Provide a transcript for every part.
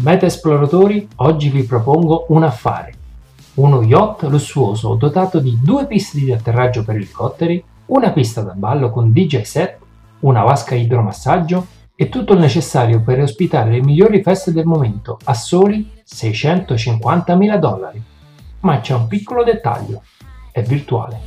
Beta esploratori, oggi vi propongo un affare. Uno yacht lussuoso dotato di due piste di atterraggio per elicotteri, una pista da ballo con DJ set, una vasca idromassaggio e tutto il necessario per ospitare le migliori feste del momento a soli 650.000 dollari. Ma c'è un piccolo dettaglio, è virtuale.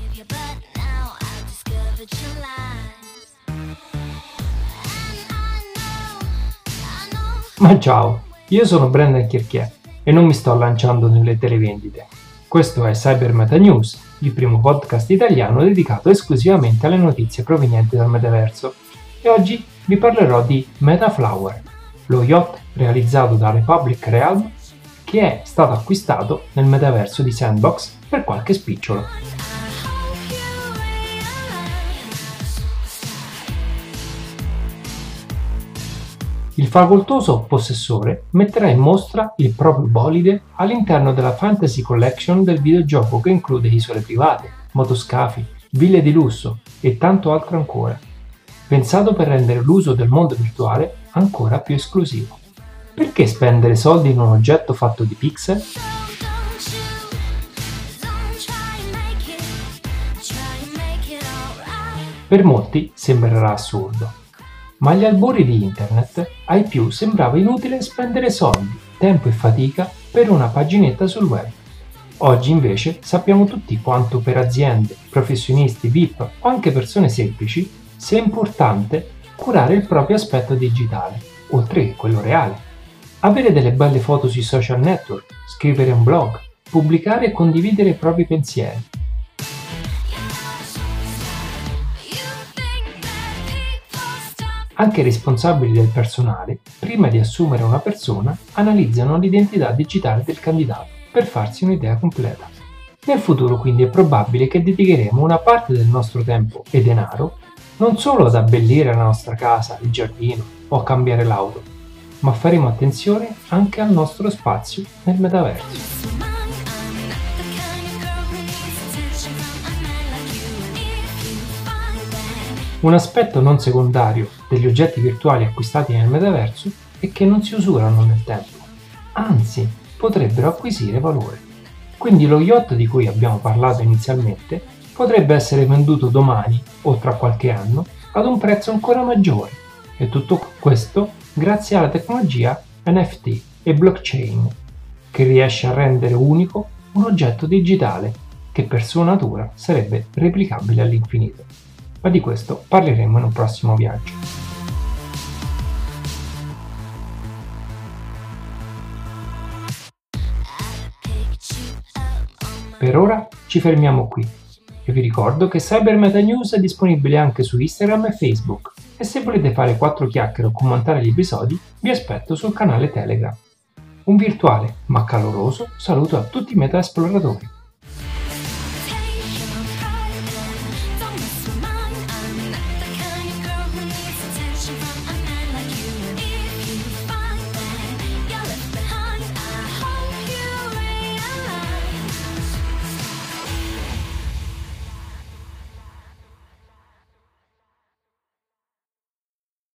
Ma ciao, io sono Brendan Chirchier e non mi sto lanciando nelle televendite. Questo è Cyber Meta News, il primo podcast italiano dedicato esclusivamente alle notizie provenienti dal metaverso. E oggi vi parlerò di Metaflower, lo yacht realizzato da Republic Realm che è stato acquistato nel metaverso di Sandbox per qualche spicciolo. Il facoltoso possessore metterà in mostra il proprio bolide all'interno della Fantasy Collection del videogioco che include isole private, motoscafi, ville di lusso e tanto altro ancora, pensato per rendere l'uso del mondo virtuale ancora più esclusivo. Perché spendere soldi in un oggetto fatto di pixel? Per molti sembrerà assurdo, ma agli albori di internet ai più sembrava inutile spendere soldi, tempo e fatica per una paginetta sul web. Oggi invece sappiamo tutti quanto per aziende, professionisti, VIP o anche persone semplici sia importante curare il proprio aspetto digitale, oltre che quello reale. Avere delle belle foto sui social network, scrivere un blog, pubblicare e condividere i propri pensieri, Anche i responsabili del personale, prima di assumere una persona, analizzano l'identità digitale del candidato per farsi un'idea completa. Nel futuro quindi è probabile che dedicheremo una parte del nostro tempo e denaro non solo ad abbellire la nostra casa, il giardino o a cambiare l'auto, ma faremo attenzione anche al nostro spazio nel metaverso. Un aspetto non secondario degli oggetti virtuali acquistati nel metaverso è che non si usurano nel tempo, anzi potrebbero acquisire valore. Quindi lo yacht di cui abbiamo parlato inizialmente potrebbe essere venduto domani o tra qualche anno ad un prezzo ancora maggiore e tutto questo grazie alla tecnologia NFT e blockchain che riesce a rendere unico un oggetto digitale che per sua natura sarebbe replicabile all'infinito ma di questo parleremo in un prossimo viaggio. Per ora ci fermiamo qui e vi ricordo che Cyber Meta News è disponibile anche su Instagram e Facebook e se volete fare quattro chiacchiere o commentare gli episodi vi aspetto sul canale Telegram. Un virtuale ma caloroso saluto a tutti i meta esploratori.